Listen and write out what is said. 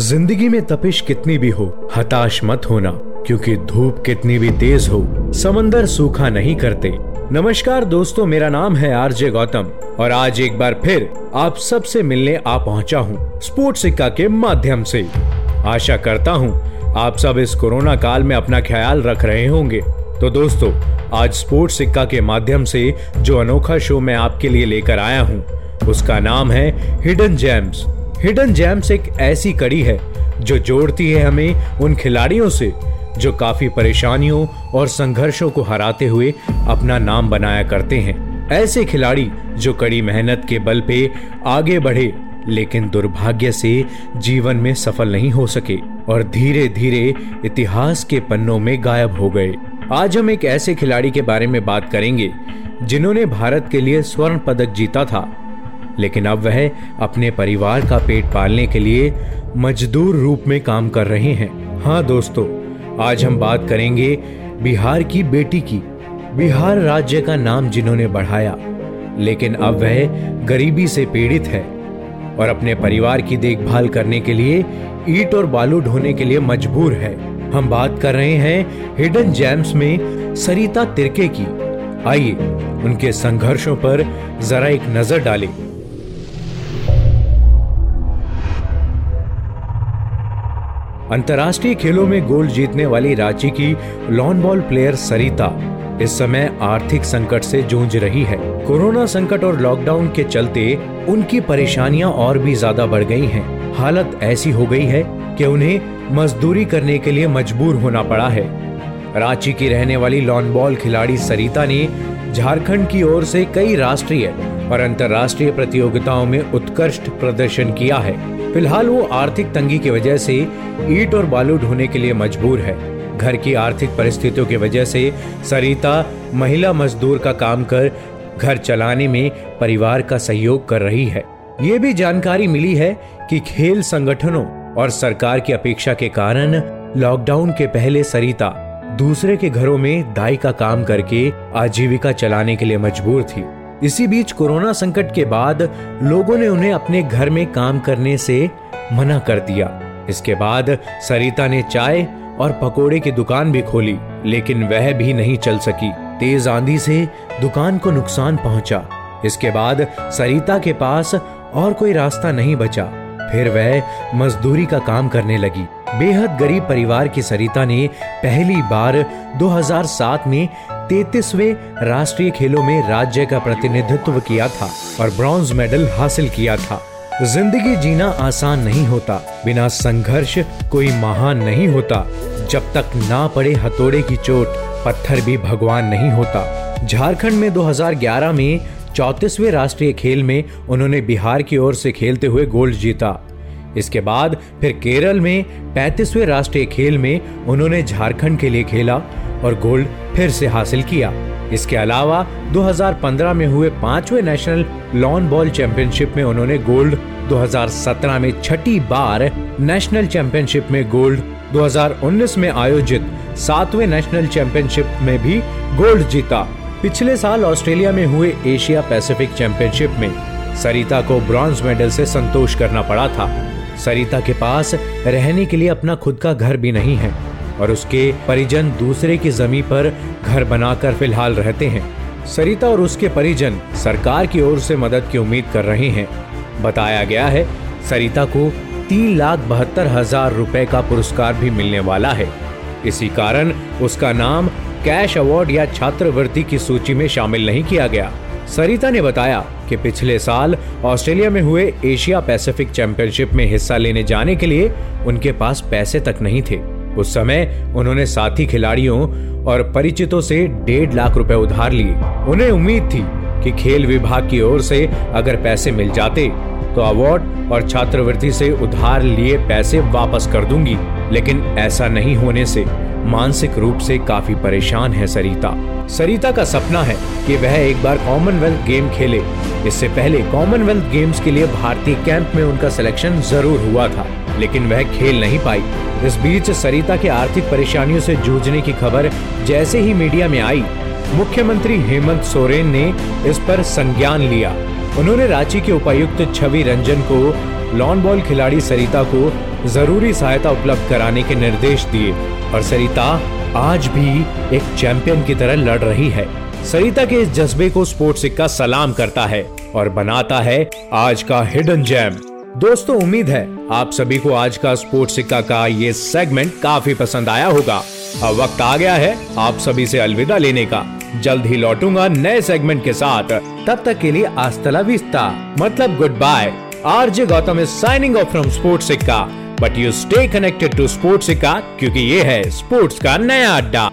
ज़िंदगी में तपिश कितनी भी हो, हताश मत होना, क्योंकि धूप कितनी भी तेज हो, समंदर सूखा नहीं करते। नमस्कार दोस्तों, मेरा नाम है आरजे गौतम, और आज एक बार फिर आप सबसे मिलने आ पहुँचा हूँ स्पोर्ट्स सिक्का के माध्यम से। आशा करता हूँ, आप सब इस कोरोना काल में अपना ख्याल रख रहे होंगे। तो दोस्तों, आज स्पोर्ट्स सिक्का के माध्यम से जो अनोखा शो मैं आपके लिए लेकर आया हूँ, उसका नाम है हिडन जेम्स हिडन जेम्स एक ऐसी कड़ी है, जो जोड़ती है हमें उन खिलाड़ियों से, जो काफ़ी परेशानियों और संघर्षों को हराते हुए अपना नाम बनाया करते हैं। ऐसे खिलाड़ी, जो कड़ी मेहनत के बल पे आगे बढ़े, लेकिन दुर्भाग्य से जीवन में सफल नहीं हो सके, और धीरे धीरे इतिहास के पन्नों में गायब हो गए। आज हम एक ऐसे खिलाड़ी के बारे में बात करेंगे, जिन्होंने भारत के लिए स्वर्ण पदक जीता था। लेकिन अब वह अपने परिवार का पेट पालने के लिए मजदूर रूप में काम कर रहे हैं। हाँ दोस्तों, आज हम बात करेंगे बिहार की बेटी की। बिहार राज्य का नाम जिन्होंने बढ़ाया, लेकिन अब वह गरीबी से पीड़ित है और अपने परिवार की देखभाल करने के लिए ईट और बालू ढोने के लिए मजबूर है। हम बात कर रहे हैं हिडन जैम्स में सरिता तिरके की। आइए उनके संघर्षों पर जरा एक नज़र डालें। अंतर्राष्ट्रीय खेलों में गोल्ड जीतने वाली रांची की लॉन बॉल प्लेयर सरिता इस समय आर्थिक संकट से जूझ रही है कोरोना संकट और लॉकडाउन के चलते उनकी परेशानियाँ और भी ज़्यादा बढ़ गई हैं। हालत ऐसी हो गई है कि उन्हें मजदूरी करने के लिए मजबूर होना पड़ा है रांची की रहने वाली लॉन बॉल खिलाड़ी सरिता ने झारखंड की ओर से कई राष्ट्रीय और अंतर्राष्ट्रीय प्रतियोगिताओं में उत्कृष्ट प्रदर्शन किया है। फ़िलहाल वो आर्थिक तंगी की वजह से ईट और बालू ढोने के लिए मजबूर है। घर की आर्थिक परिस्थितियों की वजह से सरिता महिला मजदूर का काम कर घर चलाने में परिवार का सहयोग कर रही है। ये भी जानकारी मिली है कि खेल संगठनों और सरकार की अपेक्षा के कारण लॉकडाउन के पहले सरिता दूसरे के घरों में दाई का काम करके आजीविका चलाने के लिए मजबूर थी। इसी बीच कोरोना संकट के बाद लोगों ने उन्हें अपने घर में काम करने से मना कर दिया। इसके बाद सरिता ने चाय और पकोड़े की दुकान भी खोली, लेकिन वह भी नहीं चल सकी। तेज आंधी से दुकान को नुकसान पहुँचा। इसके बाद सरिता के पास और कोई रास्ता नहीं बचा। फिर वह मजदूरी का काम करने लगी। बेहद गरीब परिवार की सरिता ने पहली बार 2007 में तैतीसवे राष्ट्रीय खेलों में राज्य का प्रतिनिधित्व किया था और ब्रॉन्ज मेडल हासिल किया था। ज़िंदगी जीना आसान नहीं होता, बिना संघर्ष कोई महान नहीं होता। जब तक ना पड़े हथौड़े की चोट, पत्थर भी भगवान नहीं होता। झारखंड में 2011 में चौतीसवें राष्ट्रीय खेल में उन्होंने बिहार की ओर से खेलते हुए गोल्ड जीता। इसके बाद फिर केरल में पैंतीसवें राष्ट्रीय खेल में उन्होंने झारखंड के लिए खेला और गोल्ड फिर से हासिल किया। इसके अलावा 2015 में हुए पाँचवें नेशनल लॉन बॉल चैंपियनशिप में उन्होंने गोल्ड 2017 में छठी बार नेशनल चैंपियनशिप में गोल्ड 2019 में आयोजित सातवें नेशनल चैंपियनशिप में भी गोल्ड जीता। पिछले साल ऑस्ट्रेलिया में हुए एशिया पैसिफिक चैंपियनशिप में सरिता को ब्रॉन्ज मेडल से संतोष करना पड़ा था। सरिता के पास रहने के लिए अपना खुद का घर भी नहीं है और उसके परिजन दूसरे की ज़मीन पर घर बनाकर फ़िलहाल रहते हैं। सरिता और उसके परिजन सरकार की ओर से मदद की उम्मीद कर रहे हैं। बताया गया है, सरिता को तीन लाख बहत्तर हज़ार रुपए का पुरस्कार भी मिलने वाला है। इसी कारण उसका नाम कैश अवार्ड या छात्रवृत्ति की सूची में शामिल नहीं किया गया। सरिता ने बताया कि पिछले साल ऑस्ट्रेलिया में हुए एशिया पैसिफिक चैंपियनशिप में हिस्सा लेने जाने के लिए उनके पास पैसे तक नहीं थे। उस समय उन्होंने साथी खिलाड़ियों और परिचितों से डेढ़ लाख रुपए उधार लिए। उन्हें उम्मीद थी कि खेल विभाग की ओर से अगर पैसे मिल जाते तो अवार्ड और छात्रवृत्ति से उधार लिए पैसे वापस कर दूँगी, लेकिन ऐसा नहीं होने से मानसिक रूप से काफ़ी परेशान है सरिता। सरिता का सपना है कि वह एक बार कॉमनवेल्थ गेम खेले। इससे पहले कॉमनवेल्थ गेम्स के लिए भारतीय कैंप में उनका सिलेक्शन ज़रूर हुआ था, लेकिन वह खेल नहीं पाई। इस बीच सरिता के आर्थिक परेशानियों से जूझने की खबर जैसे ही मीडिया में आई। मुख्यमंत्री हेमंत सोरेन ने इस पर संज्ञान लिया। उन्होंने रांची के उपायुक्त छवि रंजन को लॉन बॉल खिलाड़ी सरिता को ज़रूरी सहायता उपलब्ध कराने के निर्देश दिए और सरिता आज भी एक चैंपियन की तरह लड़ रही है। सरिता के इस जज्बे को स्पोर्ट्स सिक्का सलाम करता है और बनाता है आज का हिडन जैम। दोस्तों, उम्मीद है आप सभी को आज का स्पोर्ट्स सिक्का का ये सेगमेंट काफ़ी पसंद आया होगा। अब वक्त आ गया है आप सभी से अलविदा लेने का। जल्द ही लौटूँगा नए सेगमेंट के साथ। तब तक के लिए आस्तला विस्ता। मतलब good bye. RJ Gautam is signing off from sports Sikka but you stay connected to sports Sikka क्योंकि ये है स्पोर्ट्स का नया अड्डा।